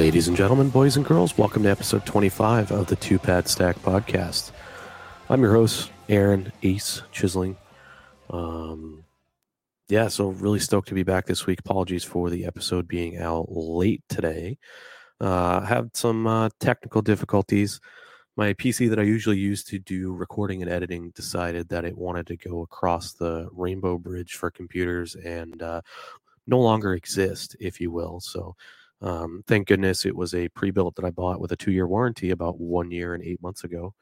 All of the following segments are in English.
Ladies and gentlemen, boys and girls, welcome to episode 25 of the Two Pad Stack podcast. I'm your host, Aaron Ace Chisling. Um, yeah, so really stoked to be back this week. Apologies for the episode being out late today. Uh, had some uh, technical difficulties. My PC that I usually use to do recording and editing decided that it wanted to go across the Rainbow Bridge for computers and uh, no longer exist, if you will. So um, thank goodness it was a pre-built that I bought with a two-year warranty about one year and eight months ago.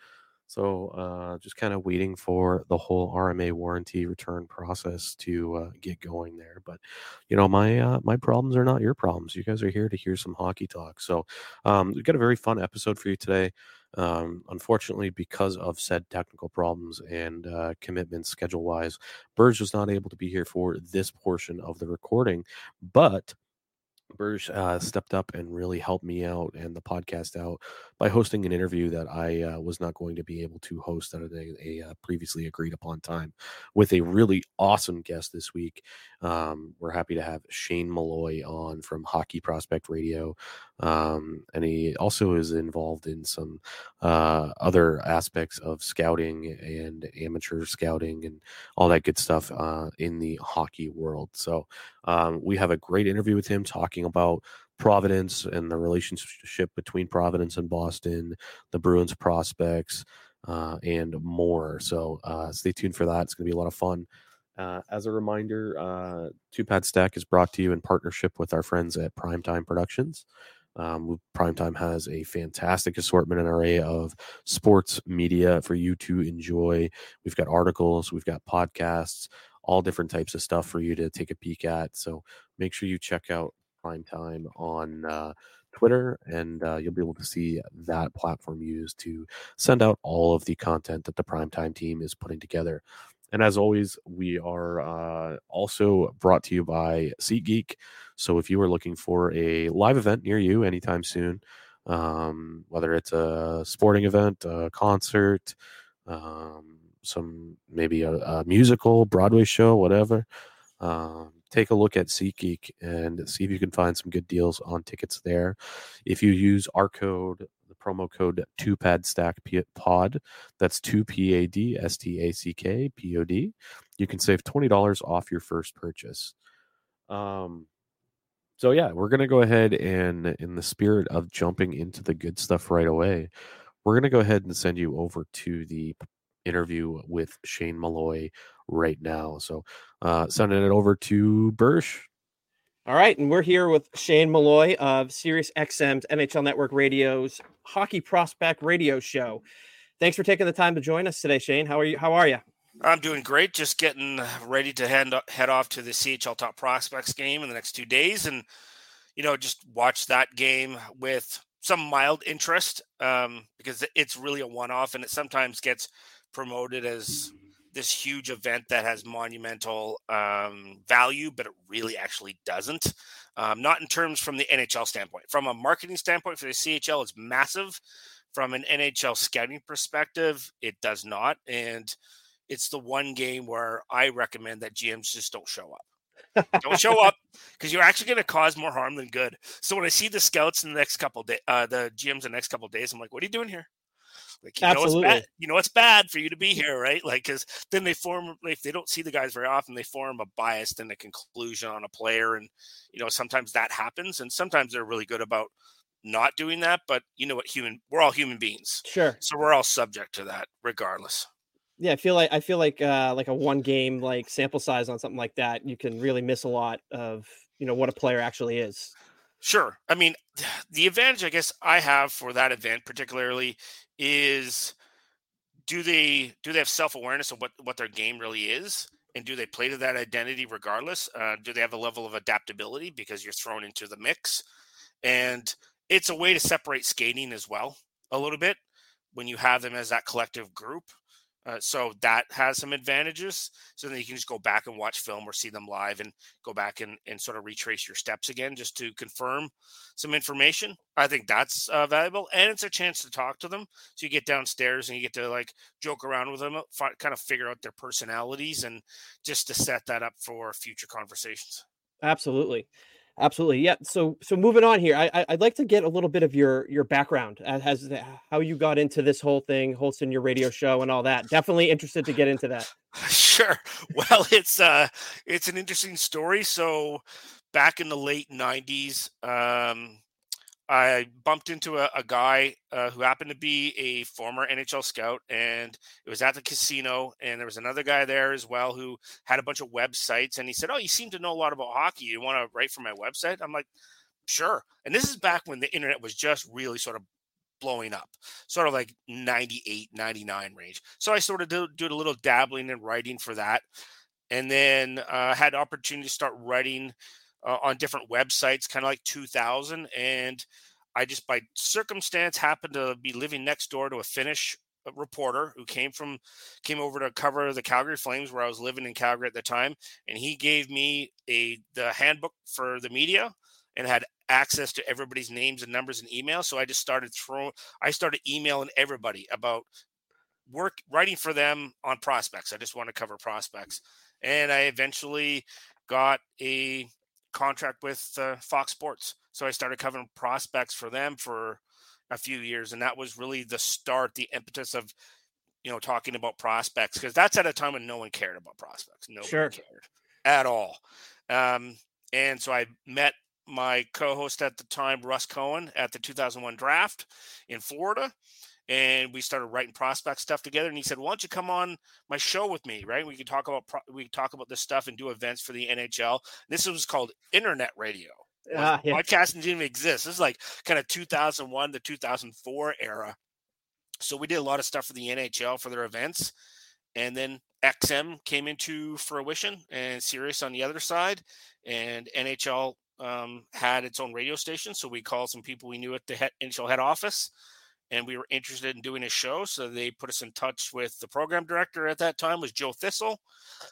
So uh, just kind of waiting for the whole RMA warranty return process to uh, get going there. But you know, my uh, my problems are not your problems. You guys are here to hear some hockey talk. So um, we've got a very fun episode for you today. Um, unfortunately, because of said technical problems and uh, commitments schedule wise, Burge was not able to be here for this portion of the recording, but Burge uh, stepped up and really helped me out and the podcast out by hosting an interview that I uh, was not going to be able to host at a, a, uh, previously agreed upon time with a really awesome guest this week. Um, we're happy to have Shane Malloy on from Hockey Prospect Radio. Um, and he also is involved in some uh, other aspects of scouting and amateur scouting and all that good stuff uh, in the hockey world. So um, we have a great interview with him talking about Providence and the relationship between Providence and Boston, the Bruins prospects, uh, and more. So uh, stay tuned for that. It's going to be a lot of fun. Uh, as a reminder, uh, Two Pad Stack is brought to you in partnership with our friends at Primetime Productions. Um, Primetime has a fantastic assortment and array of sports media for you to enjoy. We've got articles, we've got podcasts, all different types of stuff for you to take a peek at. So make sure you check out prime time on uh, Twitter, and uh, you'll be able to see that platform used to send out all of the content that the primetime team is putting together. And as always, we are uh, also brought to you by SeatGeek. So if you are looking for a live event near you anytime soon, um, whether it's a sporting event, a concert, um, some maybe a, a, musical, Broadway show, whatever, um, take a look at SeatGeek and see if you can find some good deals on tickets there. If you use our code, the promo code 2pad stack pod, that's 2 P A D S T A C K P O D, you can save $20 off your first purchase. Um, so yeah, we're gonna go ahead and in the spirit of jumping into the good stuff right away, we're gonna go ahead and send you over to the interview with Shane Malloy right now. So uh, sending it over to Burg. All right, and we're here with Shane Malloy of Sirius XM's NHL Network Radio's Hockey Prospect Radio Show. Thanks for taking the time to join us today, Shane. How are you? How are you? I'm doing great. Just getting ready to head head off to the CHL Top Prospects game in the next two days, and you know, just watch that game with some mild interest um, because it's really a one-off, and it sometimes gets promoted as this huge event that has monumental um, value, but it really actually doesn't. Um, not in terms from the NHL standpoint. From a marketing standpoint for the CHL, it's massive. From an NHL scouting perspective, it does not. And it's the one game where I recommend that GMs just don't show up. don't show up because you're actually going to cause more harm than good. So when I see the scouts in the next couple days, uh, the GMs in the next couple days, I'm like, what are you doing here? Like you Absolutely. know it's bad. You know it's bad for you to be here, right? Like because then they form if they don't see the guys very often, they form a bias and a conclusion on a player, and you know sometimes that happens, and sometimes they're really good about not doing that. But you know what? Human, we're all human beings, sure. So we're all subject to that, regardless. Yeah, I feel like I feel like uh, like a one game like sample size on something like that, you can really miss a lot of you know what a player actually is. Sure. I mean, the advantage I guess I have for that event particularly is do they do they have self-awareness of what what their game really is? And do they play to that identity regardless? Uh, do they have a level of adaptability because you're thrown into the mix? And it's a way to separate skating as well a little bit when you have them as that collective group uh, so that has some advantages. So then you can just go back and watch film or see them live and go back and, and sort of retrace your steps again just to confirm some information. I think that's uh, valuable. And it's a chance to talk to them. So you get downstairs and you get to like joke around with them, uh, kind of figure out their personalities and just to set that up for future conversations. Absolutely. Absolutely. Yeah. So so moving on here, I I'd like to get a little bit of your your background as how you got into this whole thing, hosting your radio show and all that. Definitely interested to get into that. Sure. Well, it's uh it's an interesting story. So back in the late 90s, um I bumped into a, a guy uh, who happened to be a former NHL scout, and it was at the casino. And there was another guy there as well who had a bunch of websites. And he said, "Oh, you seem to know a lot about hockey. You want to write for my website?" I'm like, "Sure." And this is back when the internet was just really sort of blowing up, sort of like 98, 99 range. So I sort of did, did a little dabbling and writing for that, and then uh, had opportunity to start writing uh, on different websites, kind of like 2000. And I just by circumstance happened to be living next door to a Finnish uh, reporter who came from came over to cover the Calgary Flames where I was living in Calgary at the time and he gave me a the handbook for the media and had access to everybody's names and numbers and emails so I just started throwing I started emailing everybody about work writing for them on prospects I just want to cover prospects and I eventually got a contract with uh, Fox Sports. So I started covering prospects for them for a few years, and that was really the start, the impetus of you know talking about prospects because that's at a time when no one cared about prospects. Nobody sure. cared at all. Um, and so I met my co-host at the time, Russ Cohen, at the 2001 draft in Florida, and we started writing prospect stuff together. And he said, "Why don't you come on my show with me? Right? We can talk about pro- we can talk about this stuff and do events for the NHL. This was called internet radio. Uh, yeah. Podcasting didn't even exist. This is like kind of 2001 to 2004 era. So we did a lot of stuff for the NHL for their events, and then XM came into fruition and Sirius on the other side, and NHL um, had its own radio station. So we called some people we knew at the head, NHL head office and we were interested in doing a show. So they put us in touch with the program director at that time was Joe Thistle.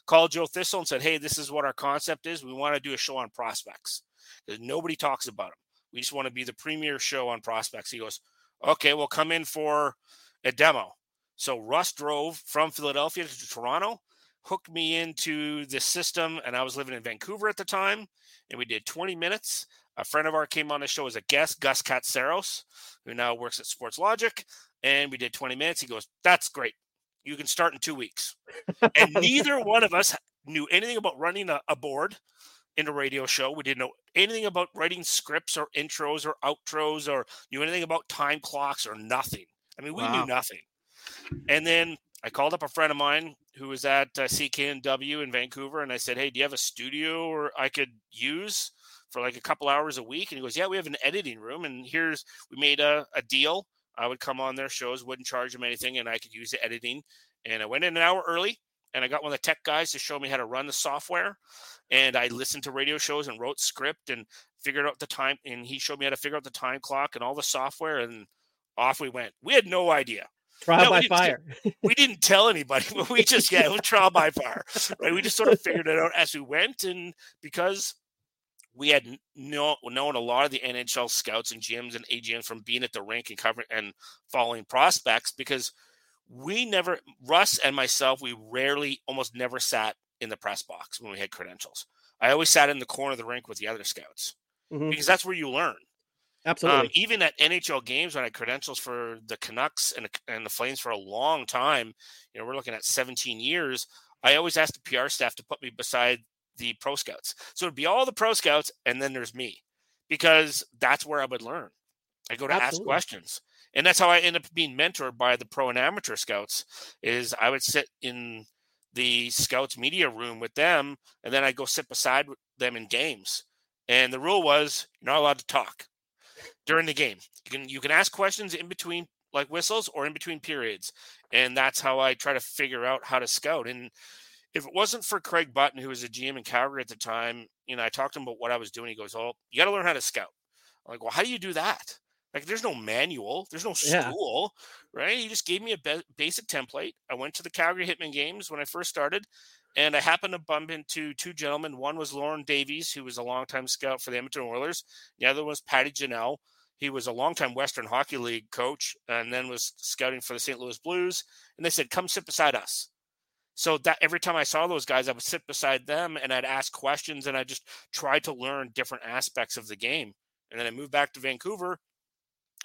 Called Joe Thistle and said, "Hey, this is what our concept is. We want to do a show on prospects because nobody talks about them. We just want to be the premier show on prospects." He goes, "Okay, we'll come in for a demo." So Russ drove from Philadelphia to Toronto, hooked me into the system, and I was living in Vancouver at the time, and we did 20 minutes. A friend of ours came on the show as a guest, Gus Katsaros, who now works at Sports Logic. And we did 20 minutes. He goes, That's great. You can start in two weeks. and neither one of us knew anything about running a, a board in a radio show. We didn't know anything about writing scripts or intros or outros or knew anything about time clocks or nothing. I mean, we wow. knew nothing. And then I called up a friend of mine who was at uh, CKNW in Vancouver, and I said, "Hey, do you have a studio or I could use?" For like a couple hours a week. And he goes, Yeah, we have an editing room. And here's, we made a, a deal. I would come on their shows, wouldn't charge them anything, and I could use the editing. And I went in an hour early and I got one of the tech guys to show me how to run the software. And I listened to radio shows and wrote script and figured out the time. And he showed me how to figure out the time clock and all the software. And off we went. We had no idea. Trial no, by we fire. we didn't tell anybody, but we just, yeah, it was trial by fire. Right. We just sort of figured it out as we went. And because we had know, known a lot of the NHL scouts and GMs and AGMs from being at the rink and covering and following prospects because we never Russ and myself we rarely almost never sat in the press box when we had credentials. I always sat in the corner of the rink with the other scouts mm-hmm. because that's where you learn. Um, Absolutely. Um, even at NHL games when I had credentials for the Canucks and, and the Flames for a long time, you know, we're looking at 17 years. I always asked the PR staff to put me beside the pro scouts. So it'd be all the pro scouts, and then there's me, because that's where I would learn. I go to Absolutely. ask questions, and that's how I end up being mentored by the pro and amateur scouts. Is I would sit in the scouts media room with them, and then I go sit beside them in games. And the rule was you're not allowed to talk during the game. You can you can ask questions in between like whistles or in between periods, and that's how I try to figure out how to scout. And if it wasn't for Craig Button, who was a GM in Calgary at the time, you know, I talked to him about what I was doing. He goes, "Oh, you got to learn how to scout." I'm like, "Well, how do you do that?" Like, there's no manual, there's no school, yeah. right? He just gave me a be- basic template. I went to the Calgary Hitmen games when I first started, and I happened to bump into two gentlemen. One was Lorne Davis, who was a longtime scout for the Edmonton Oilers. The other was Patty Ginnell. He was a longtime Western Hockey League coach, and then was scouting for the St. Louis Blues. And they said, "Come sit beside us." So that every time I saw those guys, I would sit beside them and I'd ask questions and I just tried to learn different aspects of the game. And then I moved back to Vancouver.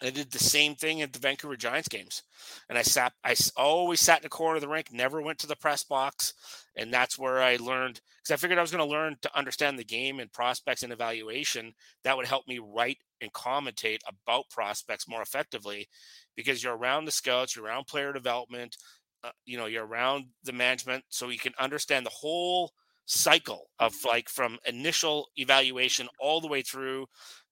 I did the same thing at the Vancouver Giants games, and I sat. I always sat in the corner of the rink, never went to the press box, and that's where I learned because I figured I was going to learn to understand the game and prospects and evaluation. That would help me write and commentate about prospects more effectively, because you're around the scouts, you're around player development, uh, you know, you're around the management, so you can understand the whole cycle of like from initial evaluation all the way through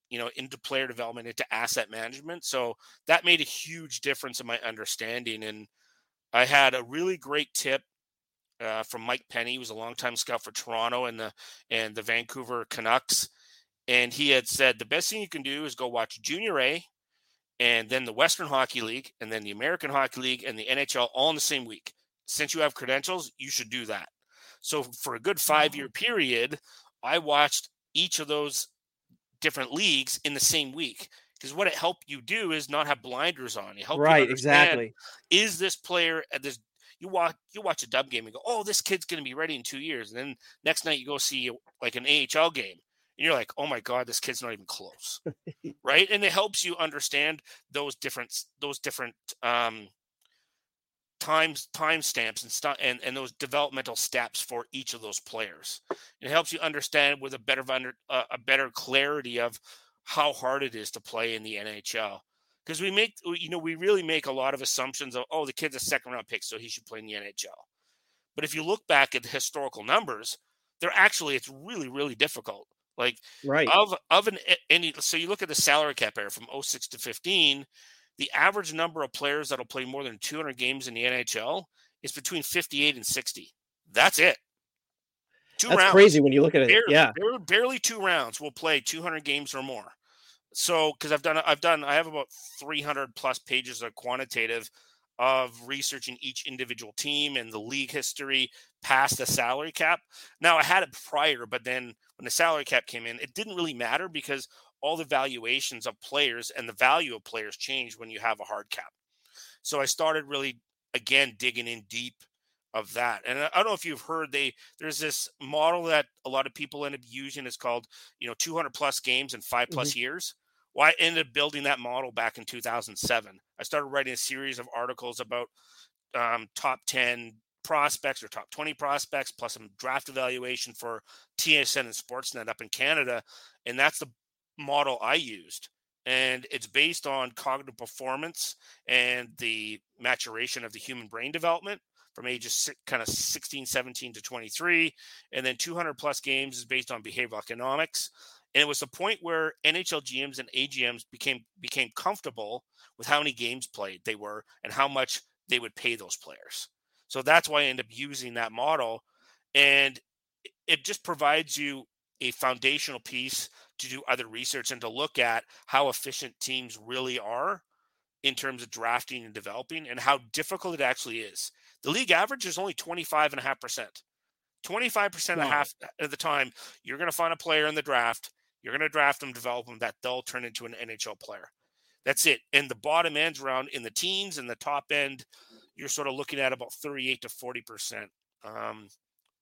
you know into player development into asset management so that made a huge difference in my understanding and i had a really great tip uh, from mike penny he was a longtime scout for toronto and the and the vancouver canucks and he had said the best thing you can do is go watch junior a and then the western hockey league and then the american hockey league and the nhl all in the same week since you have credentials you should do that so for a good five year period i watched each of those different leagues in the same week because what it helped you do is not have blinders on. It helped right, exactly. Is this player at this? You watch you watch a dub game and go, oh, this kid's going to be ready in two years, and then next night you go see like an AHL game, and you're like, oh my god, this kid's not even close, right? And it helps you understand those different those different um, times time stamps and stuff and, and those developmental steps for each of those players. It helps you understand with a better under uh, a better clarity of how hard it is to play in the nhl because we make you know we really make a lot of assumptions of oh the kid's a second round pick so he should play in the nhl but if you look back at the historical numbers they're actually it's really really difficult like right of of an any so you look at the salary cap era from 06 to 15 the average number of players that'll play more than 200 games in the NHL is between 58 and 60. That's it. Two That's rounds. crazy when you look at it. Barely, yeah, there were barely two rounds will play 200 games or more. So, because I've done, I've done, I have about 300 plus pages of quantitative of researching each individual team and the league history past the salary cap. Now, I had it prior, but then when the salary cap came in, it didn't really matter because all the valuations of players and the value of players change when you have a hard cap. So I started really again digging in deep of that. And I don't know if you've heard they there's this model that a lot of people end up using. It's called you know 200 plus games in 5 plus mm-hmm. years. Well, I ended up building that model back in 2007. I started writing a series of articles about um, top 10 prospects or top 20 prospects plus some draft evaluation for TSN and Sportsnet up in Canada. And that's the model I used. And it's based on cognitive performance and the maturation of the human brain development from ages kind of 16, 17 to 23. And then 200 plus games is based on behavioral economics. And it was the point where NHL GMs and AGMs became became comfortable with how many games played they were and how much they would pay those players. So that's why I end up using that model. And it just provides you a foundational piece to do other research and to look at how efficient teams really are in terms of drafting and developing and how difficult it actually is. The league average is only 25.5%. 25% wow. of half of the time, you're going to find a player in the draft, you're going to draft them, develop them, that they'll turn into an NHL player. That's it. And the bottom ends around in the teens and the top end, you're sort of looking at about 38 to 40% um,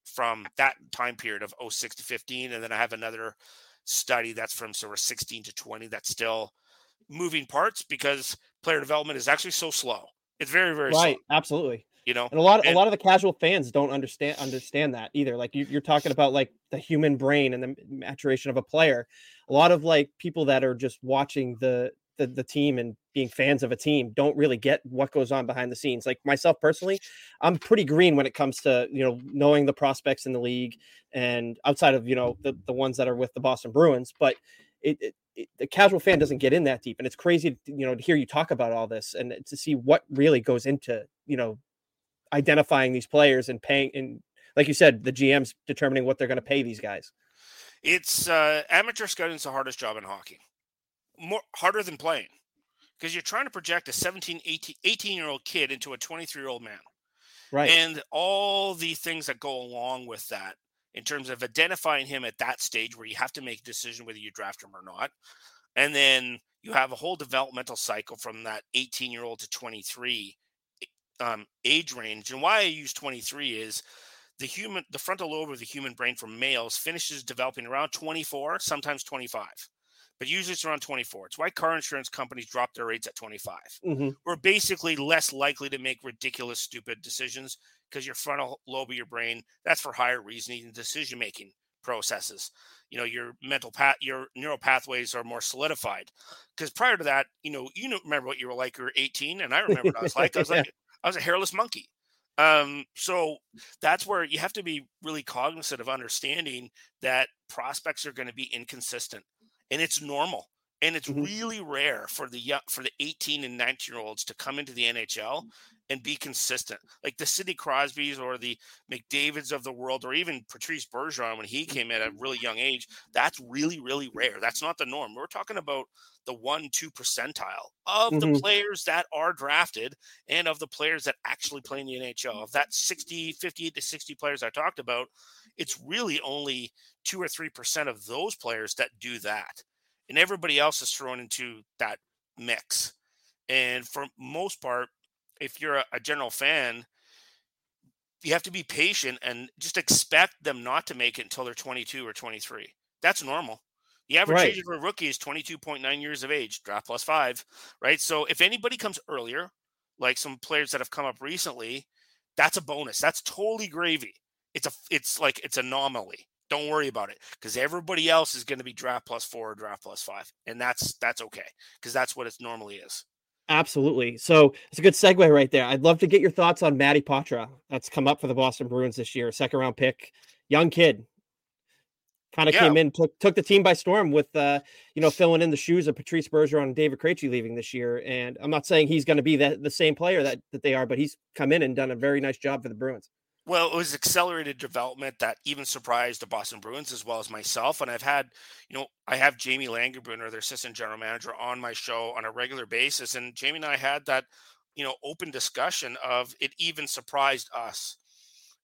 from that time period of 06 to 15. And then I have another study that's from sort of 16 to 20 that's still moving parts because player development is actually so slow. It's very, very right. Slow. Absolutely. You know, and a lot, and, a lot of the casual fans don't understand understand that either. Like you, you're talking about like the human brain and the maturation of a player. A lot of like people that are just watching the the, the team and being fans of a team don't really get what goes on behind the scenes. Like myself personally, I'm pretty green when it comes to you know knowing the prospects in the league and outside of you know the, the ones that are with the Boston Bruins, but it, it, it, the casual fan doesn't get in that deep, and it's crazy to, you know to hear you talk about all this and to see what really goes into you know identifying these players and paying and like you said, the GM's determining what they're going to pay these guys. It's uh, amateur scouting is the hardest job in hockey more harder than playing because you're trying to project a 17 18, 18 year old kid into a 23 year old man. Right. And all the things that go along with that in terms of identifying him at that stage where you have to make a decision whether you draft him or not. And then you have a whole developmental cycle from that 18 year old to 23 um, age range. And why I use 23 is the human, the frontal lobe of the human brain for males finishes developing around 24, sometimes 25, but usually it's around 24. It's why car insurance companies drop their rates at 25. Mhm. We're basically less likely to make ridiculous, stupid decisions because your frontal lobe of your brain, that's for higher reasoning and decision making processes. You know, your mental path, your neural pathways are more solidified. Because prior to that, you know, you remember what you were like. You were 18, and I remember what I was like. I was like, I was a hairless monkey. Um, so that's where you have to be really cognizant of understanding that prospects are going to be inconsistent, and it's normal. And it's Mhm. really rare for the young, for the 18 and 19 year olds to come into the NHL and be consistent. Like the Sidney Crosbys or the McDavids of the world, or even Patrice Bergeron when he came at a really young age. That's really, really rare. That's not the norm. We're talking about the one, two percentile of the Mhm. players that are drafted and of the players that actually play in the NHL. Of that 60, 58 to 60 players I talked about, it's really only two or three percent of those players that do that. And everybody else is thrown into that mix. And for most part, if you're a, a general fan, you have to be patient and just expect them not to make it until they're 22 or 23. That's normal. The average Right. age of a rookie is 22.9 years of age, draft plus five, right? So if anybody comes earlier, like some players that have come up recently, that's a bonus. That's totally gravy. It's a it's like it's anomaly. Don't worry about it because everybody else is going to be draft plus four or draft plus five, and that's that's okay because that's what it normally is. Absolutely. So it's a good segue right there. I'd love to get your thoughts on Matty Poitras. That's come up for the Boston Bruins this year, second round pick, young kid. Kind of Yeah. came in, took took the team by storm with uh, you know, filling in the shoes of Patrice Bergeron and David Krejci leaving this year. And I'm not saying he's going to be the, the same player that, that they are, but he's come in and done a very nice job for the Bruins. Well, it was accelerated development that even surprised the Boston Bruins as well as myself. And I've had, you know, I have Jamie Langenbrunner, their assistant general manager, on my show on a regular basis. And Jamie and I had that, you know, open discussion of it even surprised us.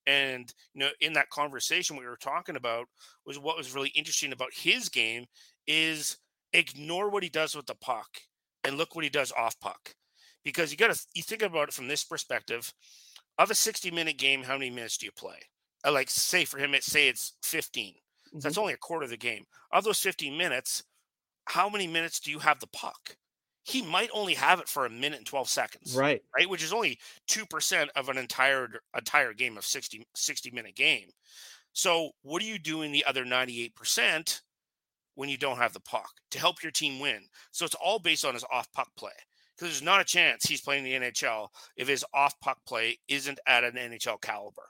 And, you know, in that conversation we were talking about was what was really interesting about his game is ignore what he does with the puck and look what he does off puck. Because you got to, you think about it from this perspective of a 60 minute game, how many minutes do you play? I like say for him, it say it's 15. So mm-hmm. that's only a quarter of the game. Of those 15 minutes, how many minutes do you have the puck? He might only have it for a minute and 12 seconds. Right. Right. Which is only 2% of an entire entire game of 60, 60 minute game. So what are you doing the other 98% when you don't have the puck to help your team win? So it's all based on his off puck play. There's not a chance he's playing the NHL if his off puck play isn't at an NHL caliber.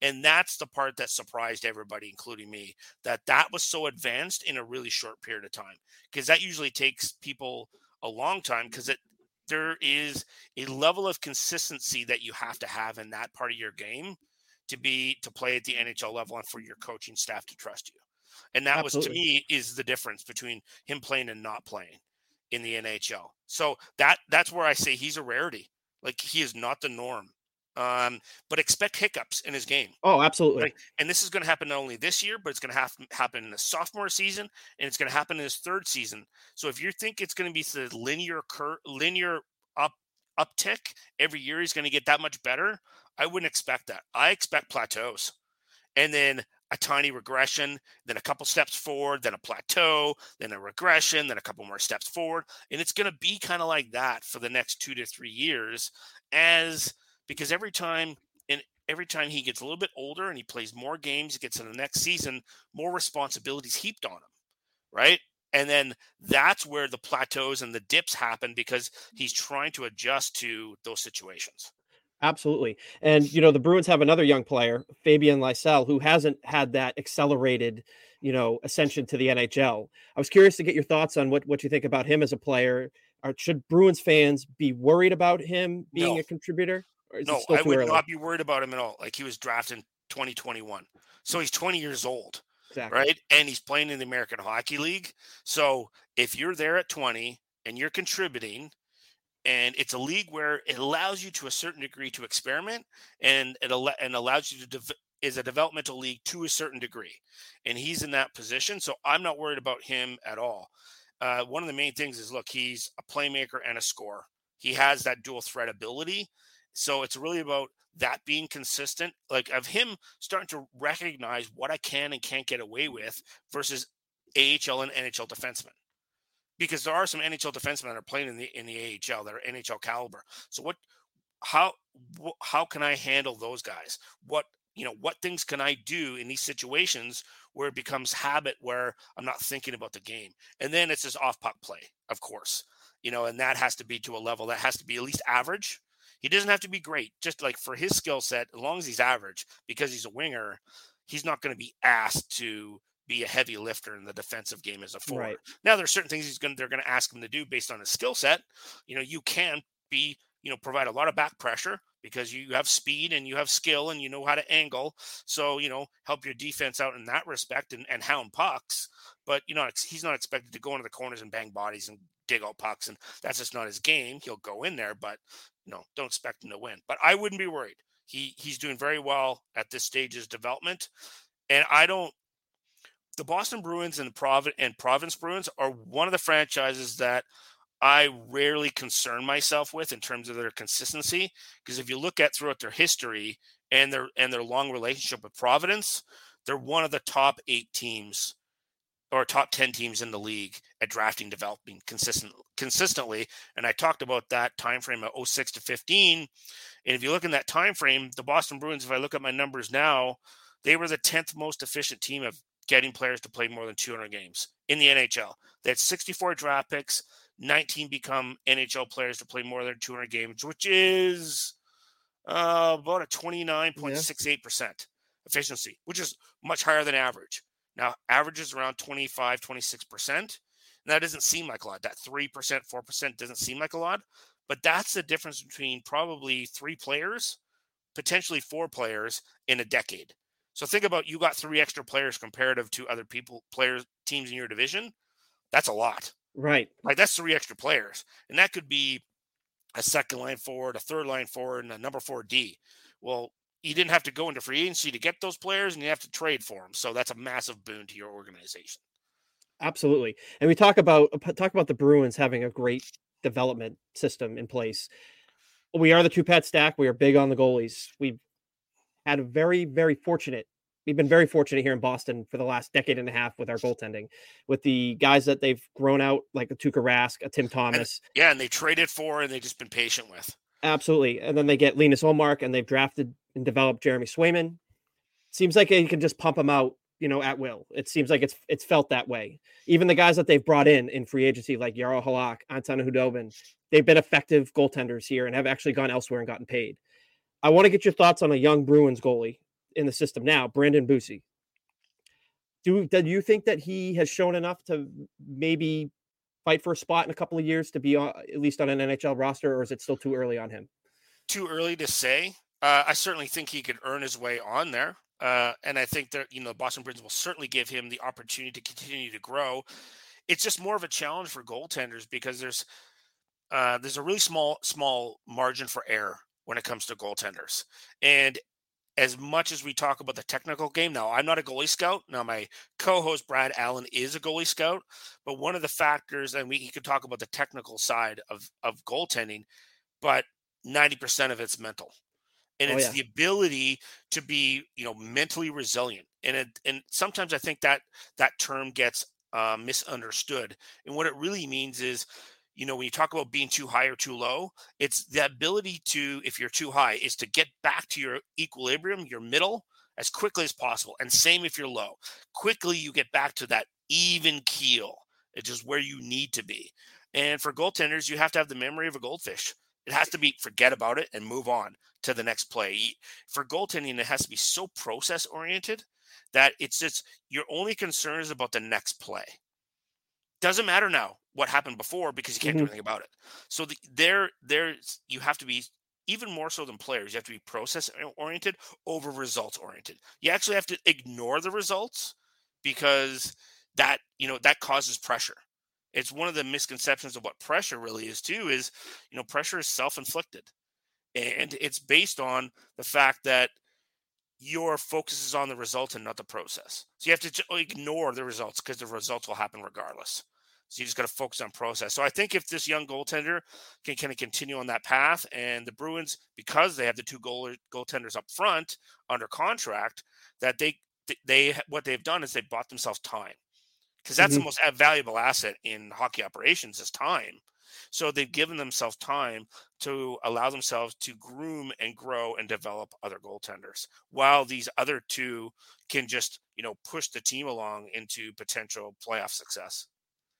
And that's the part that surprised everybody, including me, that that was so advanced in a really short period of time. Because that usually takes people a long time because it there is a level of consistency that you have to have in that part of your game to be to play at the NHL level and for your coaching staff to trust you. And that Absolutely. was to me is the difference between him playing and not playing in the NHL. So that that's where I say he's a rarity. Like he is not the norm. Um, but expect hiccups in his game. Oh, absolutely. Right. And this is going to happen not only this year, but it's going to have happen in the sophomore season, and it's going to happen in his third season. So if you think it's going to be the linear cur- linear up uptick every year, he's going to get that much better. I wouldn't expect that. I expect plateaus, and then a tiny regression, then a couple steps forward, then a plateau, then a regression, then a couple more steps forward, and it's going to be kind of like that for the next two to three years, as because every time and every time he gets a little bit older and he plays more games, he gets to the next season, more responsibilities heaped on him, right? And then that's where the plateaus and the dips happen because he's trying to adjust to those situations. Absolutely. And you know, the Bruins have another young player, Fabian Lysell, who hasn't had that accelerated, you know, ascension to the NHL. I was curious to get your thoughts on what what you think about him as a player. Or should Bruins fans be worried about him being No. a contributor? Or is it No, I would early? not be worried about him at all. Like he was drafted in 2021. So he's 20 years old, Exactly. right? And he's playing in the American Hockey League. So if you're there at 20 and you're contributing, and it's a league where it allows you to a certain degree to experiment and it al- and allows you to dev- is a developmental league to a certain degree and he's in that position so i'm not worried about him at all uh, one of the main things is look he's a playmaker and a scorer he has that dual threat ability So it's really about that being consistent, like of him starting to recognize what I can and can't get away with versus AHL and NHL defensemen. Because there are some NHL defensemen that are playing in the in the AHL that are NHL caliber. So what how how can I handle those guys? What you know, what things can I do in these situations where it becomes habit where I'm not thinking about the game? And then it's just off puck play, of course. You know, and that has to be to a level that has to be at least average. He doesn't have to be great, just like for his skill set, as long as he's average, because he's a winger, he's not going to be asked to be a heavy lifter in the defensive game as a forward. Right. Now are certain things he's going they're going to ask him to do based on his skill set. You know, you can be you know provide a lot of back pressure because you have speed and you have skill and you know how to angle so you know help your defense out in that respect and, and hound pucks but you know he's not expected to go into the corners and bang bodies and dig out pucks and that's just not his game he'll go in there but you know don't expect him to win but i wouldn't be worried he he's doing very well at this stage of development and i don't the boston bruins and the Provi- and providence bruins are one of the franchises that I rarely concern myself with in terms of their consistency because if you look at throughout their history and their and their long relationship with Providence, they're one of the top 8 teams or top 10 teams in the league at drafting developing consistent consistently and I talked about that time frame of 06 to 15 and if you look in that time frame the Boston Bruins if I look at my numbers now they were the 10th most efficient team of getting players to play more than 200 games in the NHL. They had 64 draft picks. 19 become NHL players to play more than 200 games, which is uh, about a 29.68% yeah. efficiency, which is much higher than average. Now, average is around 25, 26%. And that doesn't seem like a lot. That 3%, 4% doesn't seem like a lot. But that's the difference between probably three players, potentially four players in a decade. So think about you got three extra players comparative to other people, players, teams in your division. That's a lot. Right. Like that's three extra players. And that could be a second line forward, a third line forward, and a number four D. Well, you didn't have to go into free agency to get those players and you have to trade for them. So that's a massive boon to your organization. Absolutely. And we talk about uh, talk about the Bruins having a great development system in place. We are the Two Pad Stack. We are big on the goalies. We've had a very, very fortunate we've been very fortunate here in Boston for the last decade and a half with our goaltending, with the guys that they've grown out, like a Tuukka Rask, a Tim Thomas. And, yeah, and they traded for and they've just been patient with. Absolutely. And then they get Linus Ullmark and they've drafted and developed Jeremy Swayman. Seems like you can just pump them out, you know, at will. It seems like it's it's felt that way. Even the guys that they've brought in in free agency, like Jaro Halak, Anton Khudobin, they've been effective goaltenders here and have actually gone elsewhere and gotten paid. I want to get your thoughts on a young Bruins goalie in the system now, Brandon Bussi. Do, do you think that he has shown enough to maybe fight for a spot in a couple of years to be on, at least on an NHL roster, or is it still too early on him? Too early to say. Uh, I certainly think he could earn his way on there. Uh, and I think that, you know, the Boston Bruins will certainly give him the opportunity to continue to grow. It's just more of a challenge for goaltenders because there's uh, there's a really small small margin for error when it comes to goaltenders. And as much as we talk about the technical game, now I'm not a goalie scout. Now my co-host Brad Allen is a goalie scout, but one of the factors, and we could talk about the technical side of of goaltending, but 90% of it's mental. And oh, it's yeah. the ability to be, you know, mentally resilient. And it, and sometimes I think that that term gets uh, misunderstood. And what it really means is you know, when you talk about being too high or too low, it's the ability to, if you're too high, is to get back to your equilibrium, your middle, as quickly as possible. And same if you're low. Quickly, you get back to that even keel, it's just where you need to be. And for goaltenders, you have to have the memory of a goldfish. It has to be forget about it and move on to the next play. For goaltending, it has to be so process oriented that it's just your only concern is about the next play. Doesn't matter now what happened before because you can't mm-hmm. do anything about it. So the, there, there, you have to be even more so than players. You have to be process oriented over results oriented. You actually have to ignore the results because that you know that causes pressure. It's one of the misconceptions of what pressure really is too. Is you know pressure is self inflicted, and it's based on the fact that your focus is on the result and not the process. So you have to ignore the results because the results will happen regardless. So you just got to focus on process. So I think if this young goaltender can kind of continue on that path, and the Bruins, because they have the two goal goaltenders up front under contract, that they they what they've done is they bought themselves time because that's mm-hmm. the most valuable asset in hockey operations is time. So they've given themselves time to allow themselves to groom and grow and develop other goaltenders while these other two can just, you know, push the team along into potential playoff success.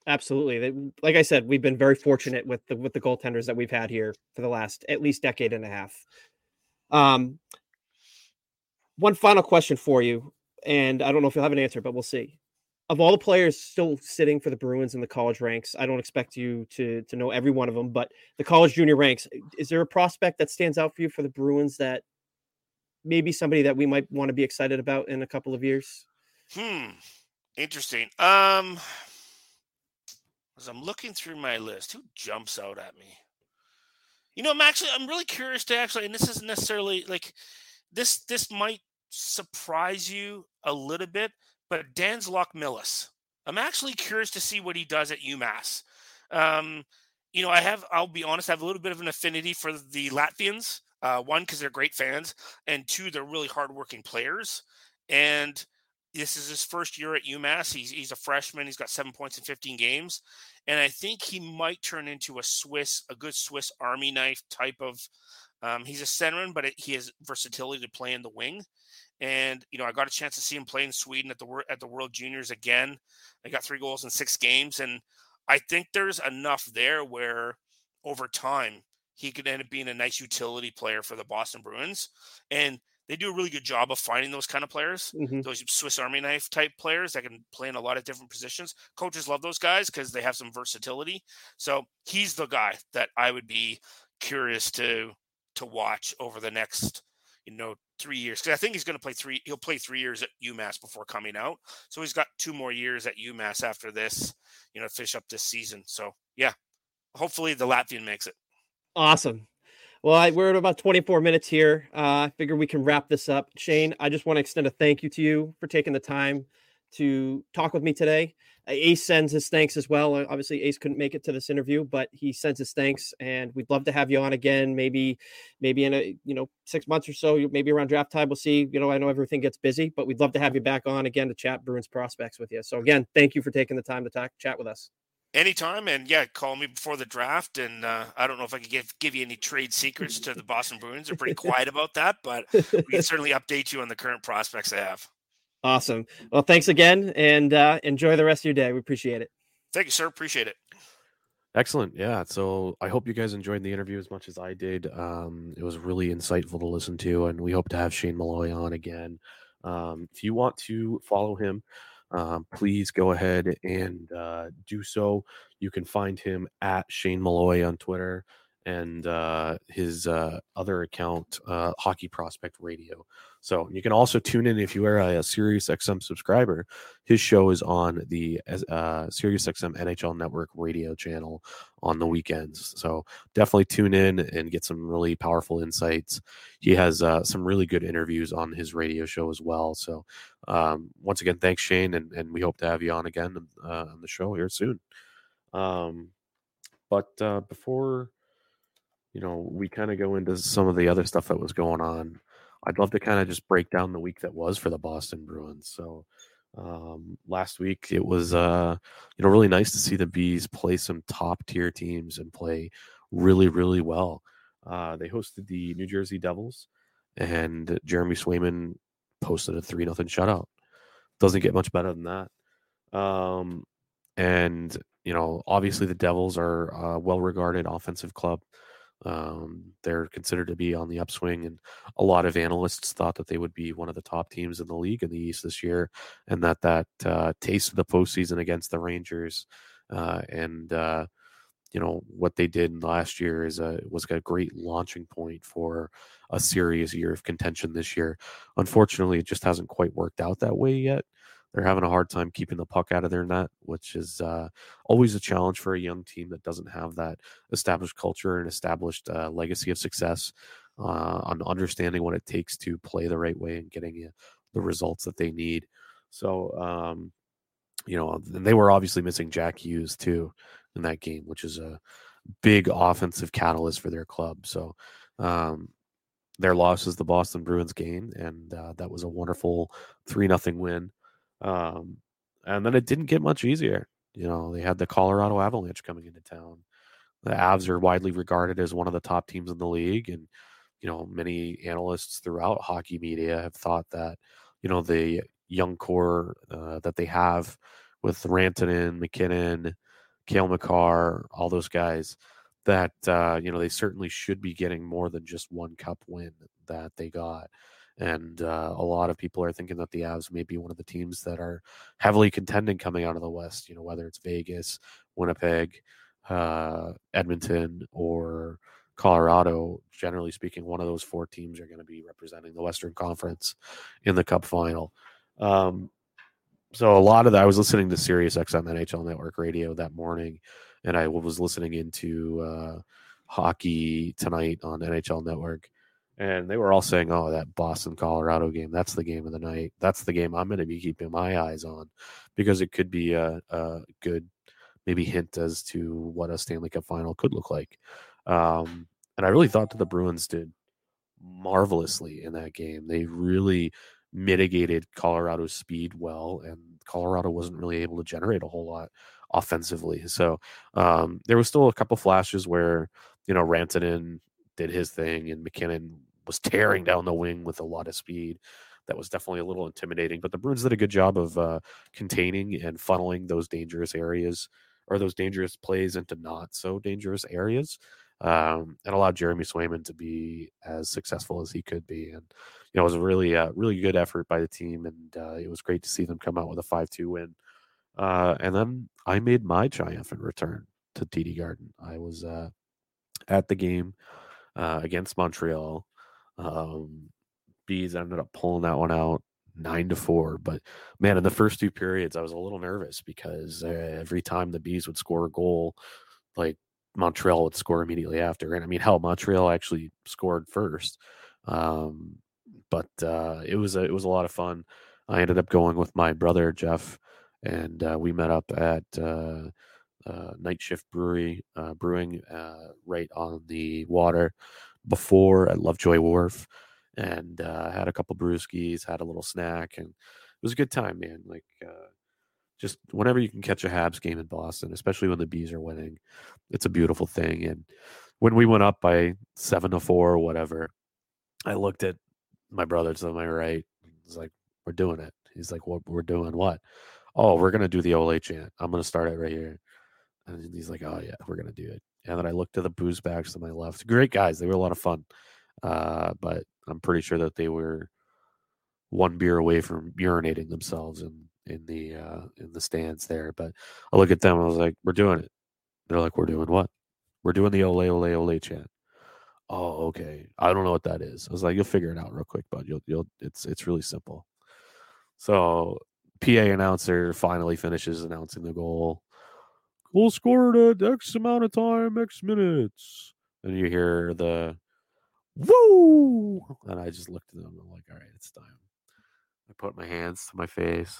Absolutely. Like I said, we've been very fortunate with the with the goaltenders that we've had here for the last at least decade and a half. Um one final question for you, and I don't know if you'll have an answer, but we'll see of all the players still sitting for the Bruins in the college ranks, I don't expect you to to know every one of them, but the college junior ranks, is there a prospect that stands out for you for the Bruins that maybe somebody that we might want to be excited about in a couple of years? Hmm. Interesting. Um as I'm looking through my list, who jumps out at me? You know, I'm actually I'm really curious to actually, and this isn't necessarily like this this might surprise you a little bit but Dans Locmelis. I'm actually curious to see what he does at UMass. Um, you know, I have, I'll be honest, I have a little bit of an affinity for the Latvians. Uh, one, because they're great fans, and two, they're really hardworking players. And this is his first year at UMass. He's, he's a freshman. He's got seven points in 15 games. And I think he might turn into a Swiss, a good Swiss Army knife type of. Um, he's a centerman, but it, he has versatility to play in the wing. And you know, I got a chance to see him play in Sweden at the at the World Juniors again. I got three goals in six games, and I think there's enough there where over time he could end up being a nice utility player for the Boston Bruins. And they do a really good job of finding those kind of players, mm-hmm. those Swiss Army knife type players that can play in a lot of different positions. Coaches love those guys because they have some versatility. So he's the guy that I would be curious to to watch over the next, you know, three years because I think he's going to play three. He'll play three years at UMass before coming out, so he's got two more years at UMass after this. You know, finish up this season. So yeah, hopefully the Latvian makes it. Awesome. Well, I, we're at about 24 minutes here. Uh, I figure we can wrap this up. Shane, I just want to extend a thank you to you for taking the time to talk with me today. Ace sends his thanks as well. Uh, obviously, Ace couldn't make it to this interview, but he sends his thanks, and we'd love to have you on again. Maybe, maybe in a you know six months or so, maybe around draft time. We'll see. You know, I know everything gets busy, but we'd love to have you back on again to chat Bruins prospects with you. So again, thank you for taking the time to talk chat with us. Anytime, and yeah, call me before the draft. And uh, I don't know if I could give give you any trade secrets to the Boston Bruins. They're pretty quiet about that, but we can certainly update you on the current prospects they have. Awesome. Well, thanks again and uh, enjoy the rest of your day. We appreciate it. Thank you, sir. Appreciate it. Excellent. Yeah. So I hope you guys enjoyed the interview as much as I did. Um, it was really insightful to listen to, and we hope to have Shane Malloy on again. Um, if you want to follow him, um, please go ahead and uh, do so. You can find him at Shane Malloy on Twitter and uh, his uh, other account, uh, Hockey Prospect Radio. So you can also tune in if you are a, a Sirius XM subscriber. His show is on the uh, Sirius XM NHL Network radio channel on the weekends. So definitely tune in and get some really powerful insights. He has uh, some really good interviews on his radio show as well. So um, once again, thanks Shane, and, and we hope to have you on again uh, on the show here soon. Um, but uh, before you know we kind of go into some of the other stuff that was going on I'd love to kind of just break down the week that was for the Boston Bruins. So um, last week it was uh, you know really nice to see the Bees play some top tier teams and play really really well. Uh, they hosted the New Jersey Devils, and Jeremy Swayman posted a three nothing shutout. Doesn't get much better than that. Um, and you know obviously the Devils are a well regarded offensive club. Um, they're considered to be on the upswing, and a lot of analysts thought that they would be one of the top teams in the league in the East this year, and that that uh, taste of the postseason against the Rangers uh, and uh, you know what they did last year is a was a great launching point for a serious year of contention this year. Unfortunately, it just hasn't quite worked out that way yet they're having a hard time keeping the puck out of their net, which is uh, always a challenge for a young team that doesn't have that established culture and established uh, legacy of success uh, on understanding what it takes to play the right way and getting the results that they need. So, um, you know, they were obviously missing Jack Hughes too in that game, which is a big offensive catalyst for their club. So um, their loss is the Boston Bruins game, and uh, that was a wonderful three nothing win. Um, and then it didn't get much easier. You know, they had the Colorado Avalanche coming into town. The Avs are widely regarded as one of the top teams in the league, and you know, many analysts throughout hockey media have thought that you know the young core uh, that they have with Rantanen, MacKinnon, Cale Makar, all those guys, that uh, you know they certainly should be getting more than just one cup win that they got. And uh, a lot of people are thinking that the Avs may be one of the teams that are heavily contending coming out of the West. You know, whether it's Vegas, Winnipeg, uh, Edmonton, or Colorado. Generally speaking, one of those four teams are going to be representing the Western Conference in the Cup final. Um, so a lot of that, I was listening to Sirius XM NHL Network Radio that morning, and I was listening into uh, hockey tonight on NHL Network, and they were all saying, "Oh, that Boston Colorado game, that's the game of the night. That's the game I'm going to be keeping my eyes on because it could be a, a good maybe hint as to what a Stanley Cup final could look like." Um, and I really thought that the Bruins did marvelously in that game. They really mitigated Colorado's speed well, and Colorado wasn't really able to generate a whole lot offensively. So um, there was still a couple flashes where you know Rantanen did his thing, and MacKinnon was tearing down the wing with a lot of speed. That was definitely a little intimidating, but the Bruins did a good job of uh, containing and funneling those dangerous areas or those dangerous plays into not so dangerous areas um, and allowed Jeremy Swayman to be as successful as he could be. And you know, it was a really, uh, really good effort by the team, and uh, it was great to see them come out with a five-two win. Uh, and then I made my triumphant return to TD Garden. I was uh, at the game uh, against Montreal. Um, Bees ended up pulling that one out nine to four. But man, in the first two periods, I was a little nervous because uh, every time the Bees would score a goal, like Montreal would score immediately after. And I mean, hell, Montreal actually scored first. Um, but uh, it was a, it was a lot of fun. I ended up going with my brother Jeff, and uh, we met up at uh, uh Night Shift Brewery uh, Brewing uh, right on the water before at Lovejoy Wharf, and uh, had a couple brewskis, had a little snack, and it was a good time, man. Like uh, just whenever you can catch a Habs game in Boston, especially when the bees are winning, it's a beautiful thing. And when we went up by seven to four or whatever, I looked at my brother to my right. He's like, "We're doing it." He's like, "What? We're doing what?" Oh, we're gonna do the Ole chant. I'm gonna start it right here. And he's like, "Oh yeah, we're gonna do it." And then I looked to the booze bags to my left. Great guys. They were a lot of fun. Uh, but I'm pretty sure that they were one beer away from urinating themselves and in the uh, in the stands there. But I look at them, I was like, "We're doing it." They're like, "We're doing what?" We're doing the ole ole ole chant. Oh, okay. I don't know what that is. I was like, "You'll figure it out real quick, bud. You'll you'll. It's it's really simple." So PA announcer finally finishes announcing the goal. Goal scored at X amount of time, X minutes. And you hear the woo. And I just looked at them. I'm like, all right, it's time. I put my hands to my face.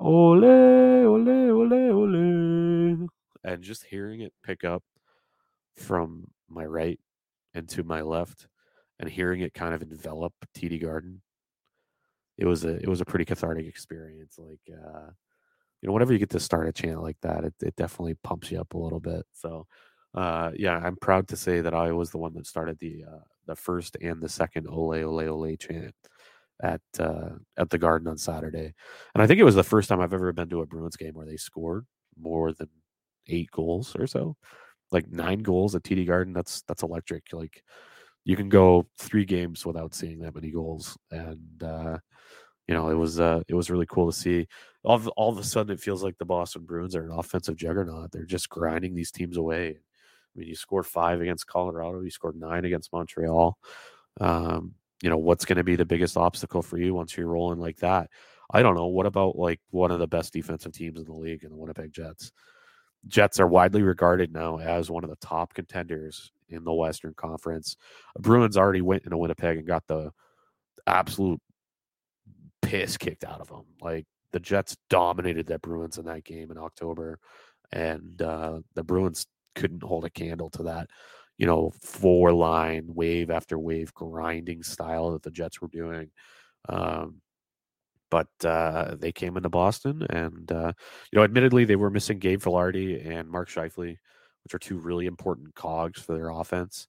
Ole, ole, ole, ole. And just hearing it pick up from my right and to my left and hearing it kind of envelop TD Garden. It was a it was a pretty cathartic experience. Like uh you know, whenever you get to start a chant like that, it, it definitely pumps you up a little bit. So uh yeah, I'm proud to say that I was the one that started the uh the first and the second ole ole ole chant at uh, at the Garden on Saturday, and I think it was the first time I've ever been to a Bruins game where they scored more than eight goals or so, like nine goals at TD Garden. That's that's electric. Like you can go three games without seeing that many goals, and uh, you know it was uh, it was really cool to see. All of, all of a sudden, it feels like the Boston Bruins are an offensive juggernaut. They're just grinding these teams away. I mean, you scored five against Colorado. You scored nine against Montreal. Um, you know what's going to be the biggest obstacle for you once you're rolling like that i don't know what about like one of the best defensive teams in the league in the winnipeg jets jets are widely regarded now as one of the top contenders in the western conference bruins already went into winnipeg and got the absolute piss kicked out of them like the Jets dominated the Bruins in that game in October, and uh, the Bruins couldn't hold a candle to that, you know, four line wave after wave grinding style that the Jets were doing. Um, but uh, they came into Boston, and uh, you know, admittedly, they were missing Gabe Vilardi and Mark Scheifele, which are two really important cogs for their offense.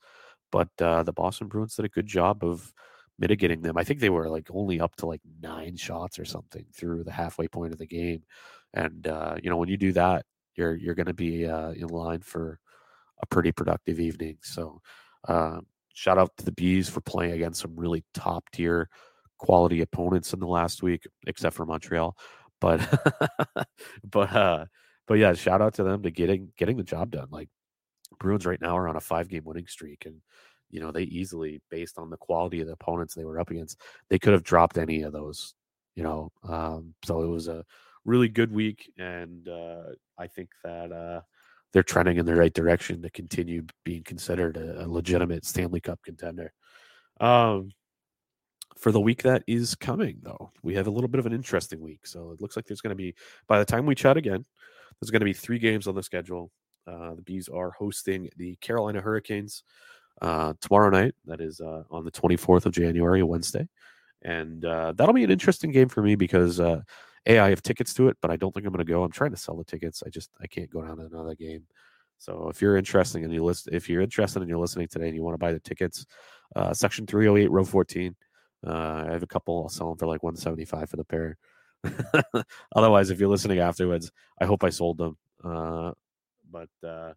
But uh, the Boston Bruins did a good job of mitigating them. I think they were like only up to like nine shots or something through the halfway point of the game, and uh, you know, when you do that, you're you're going to be uh, in line for a pretty productive evening. So, uh, shout out to the bees for playing against some really top tier quality opponents in the last week, except for Montreal. But but uh but yeah, shout out to them to getting getting the job done. Like Bruins right now are on a five game winning streak and you know they easily based on the quality of the opponents they were up against they could have dropped any of those you know um, so it was a really good week and uh, i think that uh, they're trending in the right direction to continue being considered a, a legitimate stanley cup contender um, for the week that is coming, though. We have a little bit of an interesting week. So it looks like there's going to be, by the time we chat again, there's going to be three games on the schedule. Uh, the Bees are hosting the Carolina Hurricanes uh, tomorrow night. That is uh, on the 24th of January, Wednesday. And uh, that'll be an interesting game for me because, uh, A, I have tickets to it, but I don't think I'm going to go. I'm trying to sell the tickets. I just, I can't go down to another game. So if you're interested and you list, if you're interested and you're listening today and you want to buy the tickets, uh, section 308, row 14, uh, I have a couple. I'll sell them for like 175 for the pair. Otherwise, if you're listening afterwards, I hope I sold them. Uh, but uh,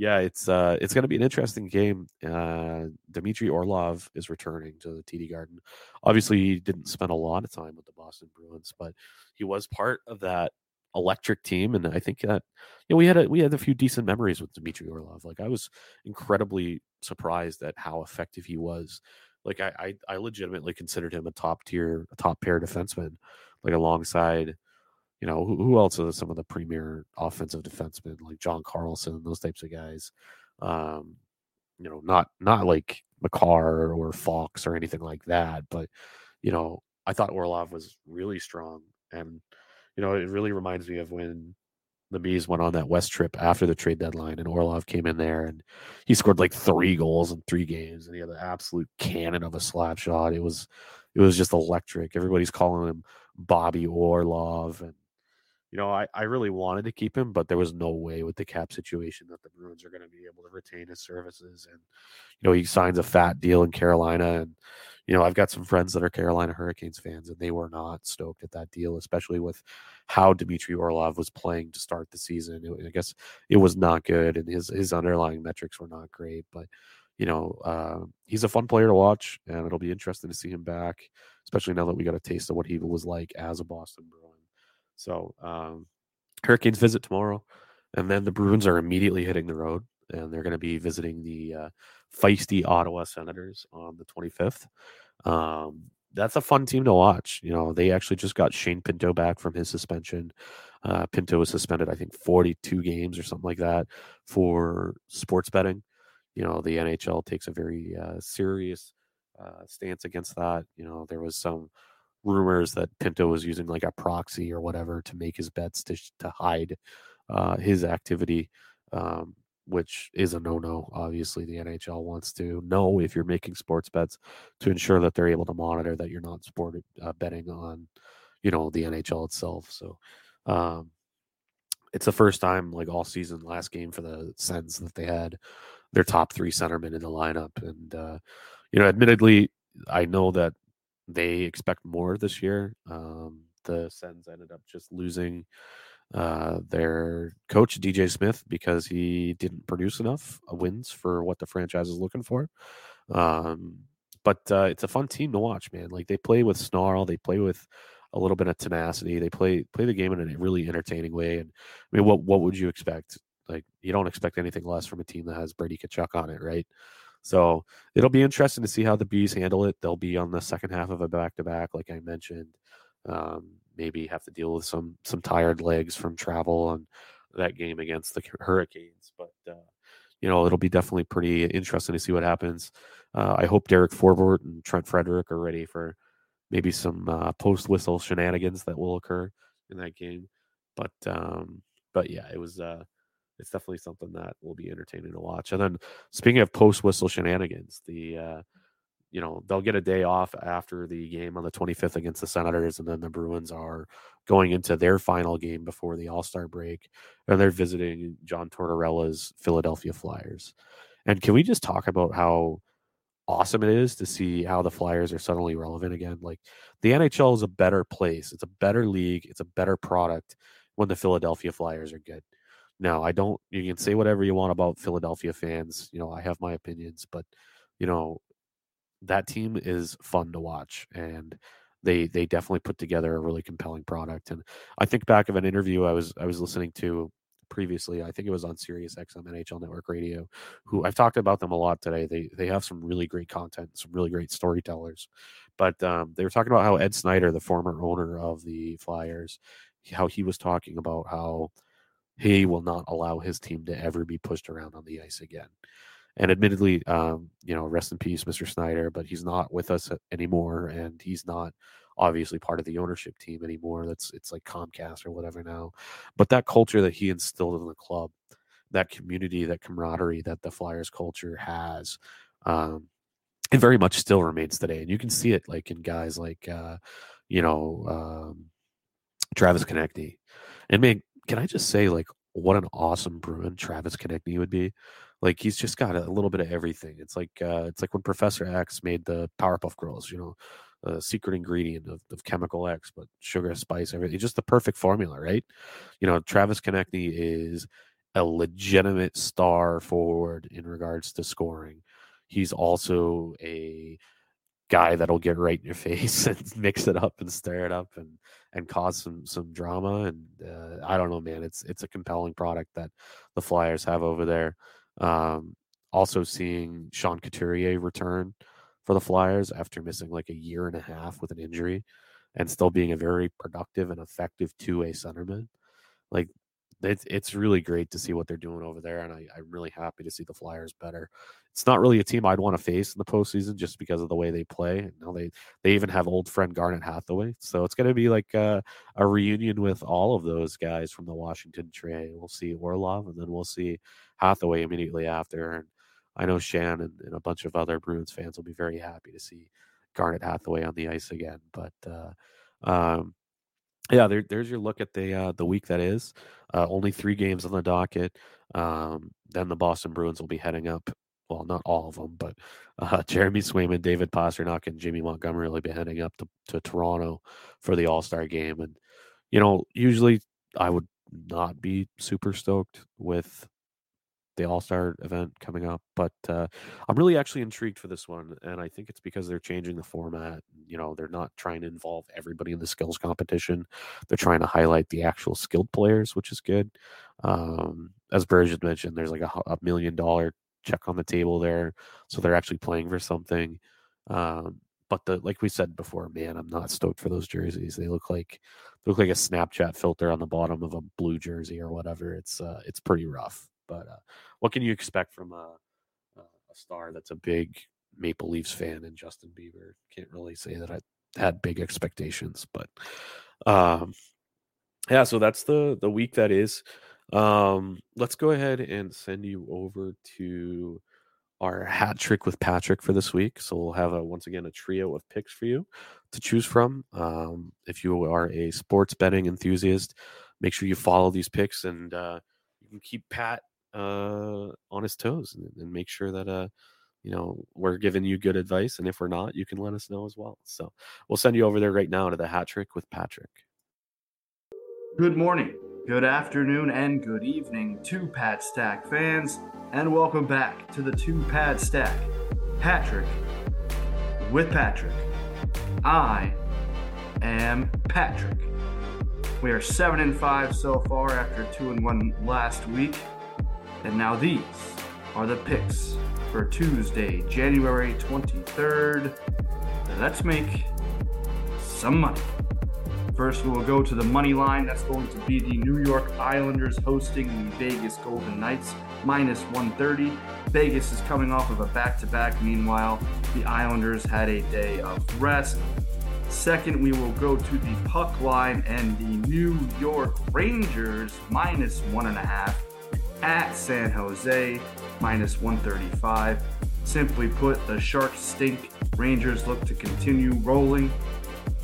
yeah, it's uh, it's going to be an interesting game. Uh, Dmitry Orlov is returning to the TD Garden. Obviously, he didn't spend a lot of time with the Boston Bruins, but he was part of that electric team, and I think that you know we had a we had a few decent memories with Dmitry Orlov. Like I was incredibly surprised at how effective he was like I, I, I legitimately considered him a top tier, a top pair defenseman, like alongside, you know, who, who else are some of the premier offensive defensemen like John Carlson, those types of guys. Um, you know, not not like Makar or Fox or anything like that, but you know, I thought Orlov was really strong, and you know, it really reminds me of when the bees went on that west trip after the trade deadline and orlov came in there and he scored like three goals in three games and he had an absolute cannon of a slap shot it was it was just electric everybody's calling him bobby orlov and you know i, I really wanted to keep him but there was no way with the cap situation that the bruins are going to be able to retain his services and you know he signs a fat deal in carolina and you know, I've got some friends that are Carolina Hurricanes fans, and they were not stoked at that deal, especially with how Dmitry Orlov was playing to start the season. It, I guess it was not good, and his his underlying metrics were not great. But you know, uh, he's a fun player to watch, and it'll be interesting to see him back, especially now that we got a taste of what he was like as a Boston Bruin. So, um, Hurricanes visit tomorrow, and then the Bruins are immediately hitting the road, and they're going to be visiting the uh, feisty Ottawa Senators on the 25th. Um, that's a fun team to watch. You know, they actually just got Shane Pinto back from his suspension. Uh, Pinto was suspended, I think, 42 games or something like that for sports betting. You know, the NHL takes a very uh, serious uh, stance against that. You know, there was some rumors that Pinto was using like a proxy or whatever to make his bets to, to hide uh, his activity. Um, which is a no-no. Obviously, the NHL wants to know if you're making sports bets to ensure that they're able to monitor that you're not sport uh, betting on, you know, the NHL itself. So, um, it's the first time like all season, last game for the Sens that they had their top three centermen in the lineup, and uh, you know, admittedly, I know that they expect more this year. Um, the Sens ended up just losing uh, their coach DJ Smith because he didn't produce enough uh, wins for what the franchise is looking for. Um, but uh, it's a fun team to watch, man. Like they play with snarl, they play with a little bit of tenacity. They play play the game in a really entertaining way. And I mean, what what would you expect? Like you don't expect anything less from a team that has Brady Tkachuk on it, right? So it'll be interesting to see how the bees handle it. They'll be on the second half of a back to back, like I mentioned. Um, maybe have to deal with some some tired legs from travel and that game against the Hurricanes. But uh, you know, it'll be definitely pretty interesting to see what happens. Uh, I hope Derek Forbort and Trent Frederick are ready for maybe some uh, post whistle shenanigans that will occur in that game. But um, but yeah, it was uh, it's definitely something that will be entertaining to watch. And then speaking of post whistle shenanigans, the uh, you know they'll get a day off after the game on the 25th against the Senators, and then the Bruins are going into their final game before the All Star break, and they're visiting John Tortorella's Philadelphia Flyers. And can we just talk about how awesome it is to see how the Flyers are suddenly relevant again? Like the NHL is a better place, it's a better league, it's a better product when the Philadelphia Flyers are good. Now, I don't, you can say whatever you want about Philadelphia fans. You know, I have my opinions, but, you know, that team is fun to watch. And, they they definitely put together a really compelling product. And I think back of an interview I was I was listening to previously. I think it was on Sirius XM NHL Network Radio. Who I've talked about them a lot today. They they have some really great content, some really great storytellers. But um, they were talking about how Ed Snider, the former owner of the Flyers, how he was talking about how he will not allow his team to ever be pushed around on the ice again. And admittedly, um, you know, rest in peace, Mr. Snider, but he's not with us anymore, and he's not obviously part of the ownership team anymore. That's it's like Comcast or whatever now. But that culture that he instilled in the club, that community, that camaraderie that the Flyers culture has, um, it very much still remains today. And you can see it like in guys like uh, you know, um, Travis Konecny. And man, can I just say like what an awesome Bruin Travis Konecny would be? Like he's just got a little bit of everything. It's like uh, it's like when Professor X made the Powerpuff Girls. You know, a secret ingredient of, of chemical X, but sugar, spice, everything. Just the perfect formula, right? You know, Travis Konecny is a legitimate star forward in regards to scoring. He's also a guy that'll get right in your face and mix it up and stir it up and and cause some some drama and uh, I don't know man it's it's a compelling product that the Flyers have over there um, also seeing Sean Couturier return for the Flyers after missing like a year and a half with an injury and still being a very productive and effective two-way centerman. Like it's it's really great to see what they're doing over there, and I, I'm really happy to see the Flyers better. It's not really a team I'd want to face in the postseason just because of the way they play. And now they they even have old friend Garnet Hathaway, so it's going to be like a, a, reunion with all of those guys from the Washington trade. We'll see Orlov, and then we'll see Hathaway immediately after. And I know Shan and, and, a bunch of other Bruins fans will be very happy to see Garnet Hathaway on the ice again. But uh, um, yeah, there, there's your look at the uh, the week that is. Uh, only three games on the docket. Um, then the Boston Bruins will be heading up. Well, not all of them, but uh, Jeremy Swayman, David Pastrnak, and Jimmy Montgomery will be heading up to, to Toronto for the All Star game. And you know, usually I would not be super stoked with the All Star event coming up. But uh, I'm really actually intrigued for this one, and I think it's because they're changing the format. You know, they're not trying to involve everybody in the skills competition. They're trying to highlight the actual skilled players, which is good. Um, as had mentioned, there's like a, a, million dollar check on the table there, so they're actually playing for something. Um, but the like we said before, man, I'm not stoked for those jerseys. They look like they look like a Snapchat filter on the bottom of a blue jersey or whatever. It's uh, it's pretty rough. But uh, what can you expect from a, a star that's a big Maple Leafs fan and Justin Bieber? Can't really say that I had big expectations, but um, yeah. So that's the the week that is. Um, let's go ahead and send you over to our hat trick with Patrick for this week. So we'll have a once again a trio of picks for you to choose from. Um, if you are a sports betting enthusiast, make sure you follow these picks and uh, you can keep Pat uh, on his toes and, and, make sure that uh, you know we're giving you good advice. And if we're not, you can let us know as well. So we'll send you over there right now to the hat trick with Patrick. Good morning, good afternoon, and good evening to Pat Stack fans, and welcome back to the Two Pad Stack. Patrick with Patrick. I am Patrick. We are seven and five so far after two and one last week. And now these are the picks for Tuesday, January 23rd. Let's make some money. First, we will go to the money line. That's going to be the New York Islanders hosting the Vegas Golden Knights, minus 130. Vegas is coming off of a back to back. Meanwhile, the Islanders had a day of rest. Second, we will go to the puck line and the New York Rangers minus one and a half at San Jose minus 135. Simply put, the Sharks stink. Rangers look to continue rolling.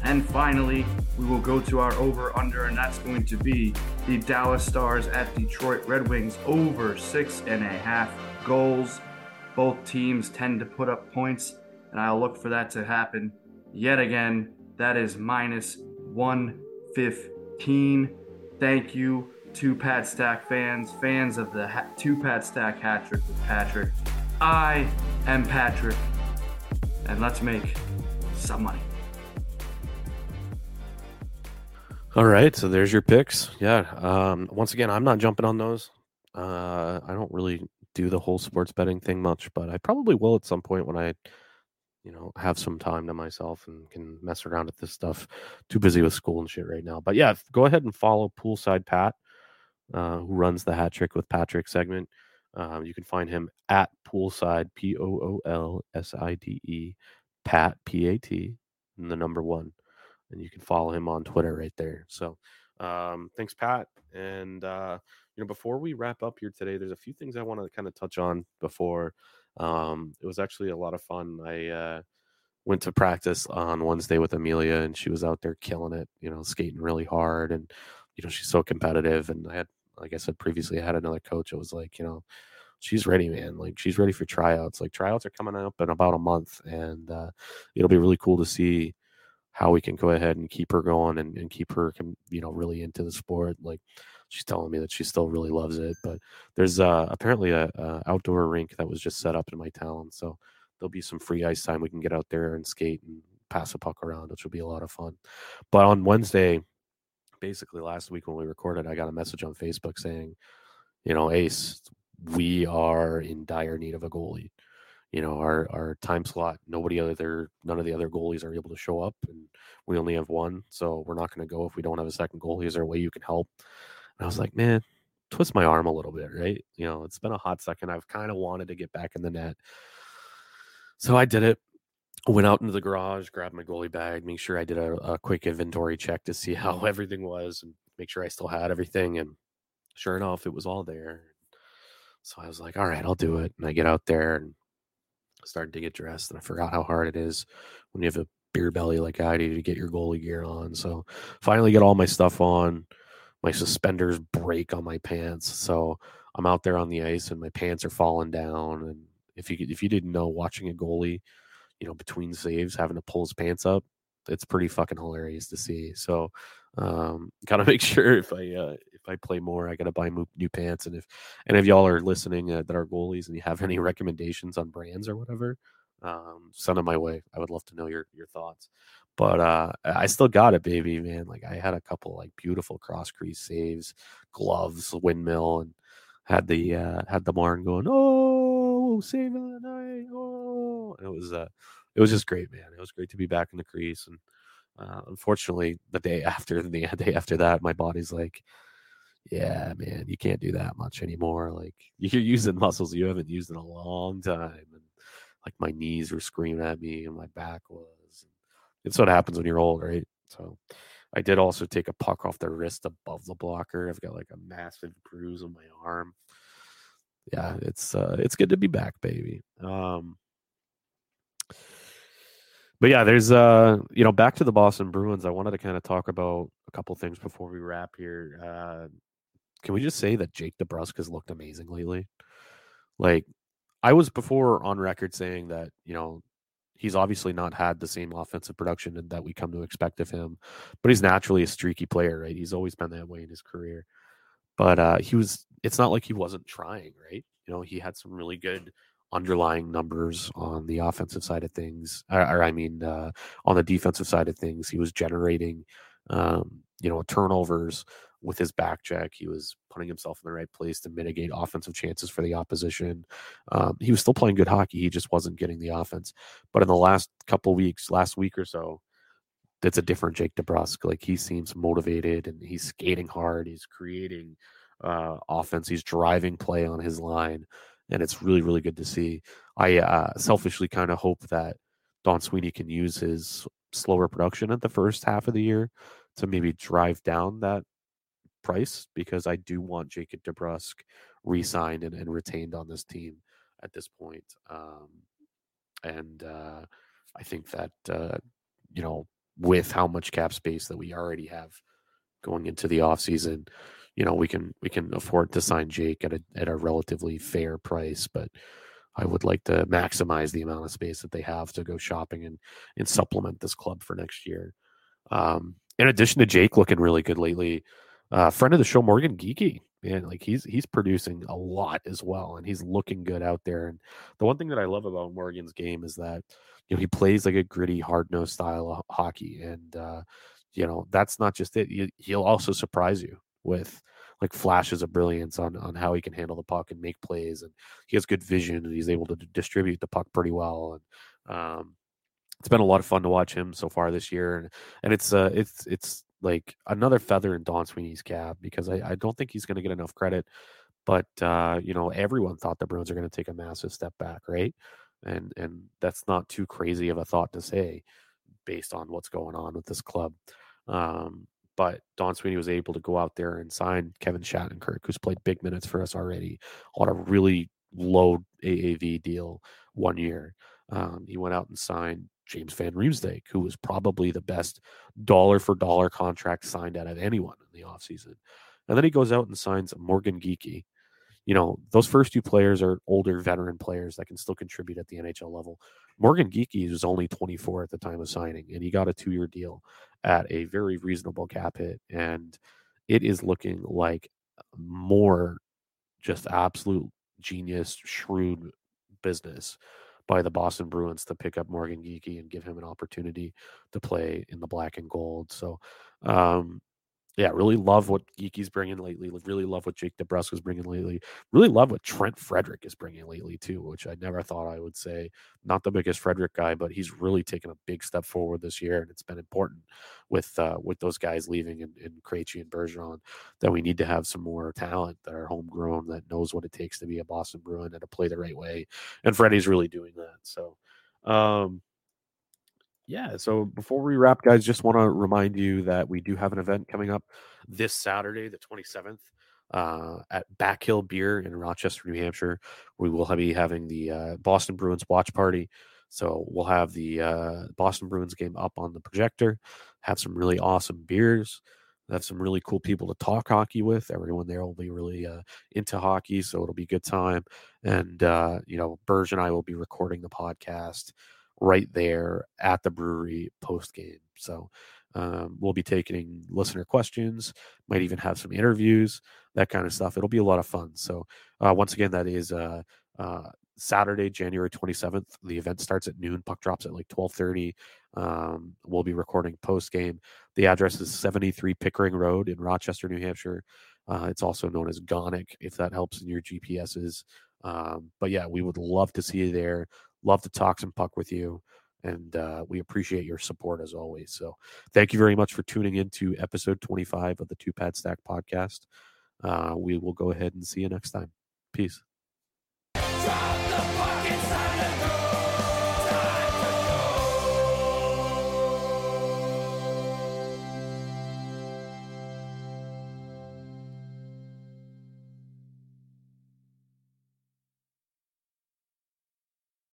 And finally, we will go to our over under, and that's going to be the Dallas Stars at Detroit Red Wings over six and a half goals. Both teams tend to put up points, and I'll look for that to happen yet again. That is minus 115. Thank you, two Pat Stack fans, fans of the ha- two Pat Stack hat trick with Patrick. I am Patrick, and let's make some money. All right, so there's your picks. Yeah. Um, once again, I'm not jumping on those. Uh, I don't really do the whole sports betting thing much, but I probably will at some point when I, you know, have some time to myself and can mess around with this stuff. Too busy with school and shit right now. But yeah, go ahead and follow Poolside Pat, uh, who runs the Hat Trick with Patrick segment. Um, you can find him at Poolside P O O L S I D E Pat P A T and the number one and you can follow him on Twitter right there. So, um, thanks, Pat. And uh, you know, before we wrap up here today, there's a few things I want to kind of touch on before. Um, it was actually a lot of fun. I uh, went to practice on Wednesday with Amelia, and she was out there killing it. You know, skating really hard, and you know, she's so competitive. And I had, like I said previously, I had another coach. It was like, you know. She's ready, man. Like she's ready for tryouts. Like tryouts are coming up in about a month, and uh, it'll be really cool to see how we can go ahead and keep her going and, and keep her you know really into the sport like she's telling me that she still really loves it but there's uh apparently a, a, outdoor rink that was just set up in my town so there'll be some free ice time we can get out there and skate and pass a puck around which will be a lot of fun but on wednesday basically last week when we recorded i got a message on facebook saying you know ace we are in dire need of a goalie. You know our our time slot nobody other none of the other goalies are able to show up and we only have one so we're not going to go if we don't have a second goalie. Is there a way you can help? And i was like man twist my arm a little bit right? You know it's been a hot second. I've kind of wanted to get back in the net. So i did it went out into the garage grabbed my goalie bag make sure i did a, a quick inventory check to see how everything was and make sure i still had everything and sure enough it was all there so i was like all right i'll do it and i get out there and started to get dressed, and I forgot how hard it is when you have a beer belly like I do to get your goalie gear on. So finally get all my stuff on. My suspenders break on my pants, so I'm out there on the ice and my pants are falling down. And if you if you didn't know, watching a goalie, you know, between saves, having to pull his pants up, it's pretty fucking hilarious to see. So um, gotta make sure if I uh, if I play more, I gotta buy new pants. And if and if y'all are listening uh, that are goalies and you have any recommendations on brands or whatever, um, send them my way. I would love to know your your thoughts. But uh, I still got it, baby, man. Like I had a couple like beautiful cross crease saves, gloves, windmill, and had the uh, had the Marn going, oh, save of the oh, and it was uh, it was just great, man. It was great to be back in the crease and uh, unfortunately, the day after the day after that, my body's like, yeah, man, you can't do that much anymore. Like you're using muscles you haven't used in a long time, and like my knees were screaming at me, and my back was. It's what happens when you're old, right? So, I did also take a puck off the wrist above the blocker. I've got like a massive bruise on my arm. Yeah, it's uh, it's good to be back, baby. Um, but yeah, there's uh, you know, back to the Boston Bruins. I wanted to kind of talk about a couple things before we wrap here. Uh, can we just say that Jake DeBrusk has looked amazing lately? Like, I was before on record saying that you know he's obviously not had the same offensive production that we come to expect of him, but he's naturally a streaky player, right? He's always been that way in his career. But uh, he was. It's not like he wasn't trying, right? You know, he had some really good underlying numbers on the offensive side of things, or, or I mean, uh, on the defensive side of things, he was generating, um, you know, turnovers with his back check. He was putting himself in the right place to mitigate offensive chances for the opposition. Um, he was still playing good hockey. He just wasn't getting the offense. But in the last couple weeks, last week or so, it's a different Jake DeBrusk. Like he seems motivated and he's skating hard. He's creating uh, offense. He's driving play on his line and it's really really good to see. I uh, selfishly kind of hope that Don Sweeney can use his slower production at the first half of the year to maybe drive down that price because I do want Jacob DeBrusk re-signed and, and retained on this team at this point. Um, and uh, I think that uh, you know with how much cap space that we already have going into the off season, you know we can we can afford to sign Jake at a at a relatively fair price, but I would like to maximize the amount of space that they have to go shopping and and supplement this club for next year. Um, in addition to Jake looking really good lately, uh, friend of the show Morgan Geekie, man, like he's he's producing a lot as well, and he's looking good out there. And the one thing that I love about Morgan's game is that you know he plays like a gritty, hard nosed style of hockey, and uh, you know that's not just it. He'll also surprise you with like flashes of brilliance on on how he can handle the puck and make plays, and he has good vision, and he's able to distribute the puck pretty well. And um, it's been a lot of fun to watch him so far this year, and and it's uh it's it's like another feather in Don Sweeney's cap because I, I don't think he's going to get enough credit. But uh, you know, everyone thought the Bruins are going to take a massive step back, right? And and that's not too crazy of a thought to say, based on what's going on with this club. Um, but Don Sweeney was able to go out there and sign Kevin Shattenkirk, who's played big minutes for us already on a really low AAV deal one year. Um, he went out and signed James Van Riemsdyk, who was probably the best dollar for dollar contract signed out of anyone in the offseason. And then he goes out and signs Morgan Geekie. You know, those first two players are older veteran players that can still contribute at the NHL level. Morgan Geekie was only 24 at the time of signing, and he got a two year deal at a very reasonable cap hit. And it is looking like more just absolute genius, shrewd business by the Boston Bruins to pick up Morgan Geekie and give him an opportunity to play in the black and gold. So, um, yeah, really love what Geekie's bringing lately. Really love what Jake DeBrusk is bringing lately. Really love what Trent Frederick is bringing lately too, which I never thought I would say. Not the biggest Frederick guy, but he's really taken a big step forward this year, and it's been important with uh, with those guys leaving in, in Krejci and Bergeron that we need to have some more talent that are homegrown that knows what it takes to be a Boston Bruin and to play the right way. And Freddie's really doing that. So. Um, yeah, so before we wrap, guys, just want to remind you that we do have an event coming up this Saturday, the 27th, uh, at Back Hill Beer in Rochester, New Hampshire. We will be having the uh, Boston Bruins watch party. So we'll have the uh, Boston Bruins game up on the projector, have some really awesome beers, have some really cool people to talk hockey with. Everyone there will be really uh, into hockey, so it'll be a good time. And, uh, you know, Burg and I will be recording the podcast right there at the brewery post game. So um, we'll be taking listener questions, might even have some interviews, that kind of stuff. It'll be a lot of fun. So uh, once again, that is uh, uh, Saturday, January 27th. The event starts at noon. Puck drops at like 12:30. Um, we'll be recording post game. The address is 73 Pickering Road in Rochester, New Hampshire. Uh, it's also known as Gonic, if that helps in your GPSs. Um, but yeah, we would love to see you there. Love to talk some puck with you. And uh, we appreciate your support as always. So thank you very much for tuning in to episode 25 of the Two Pad Stack podcast. Uh, we will go ahead and see you next time. Peace.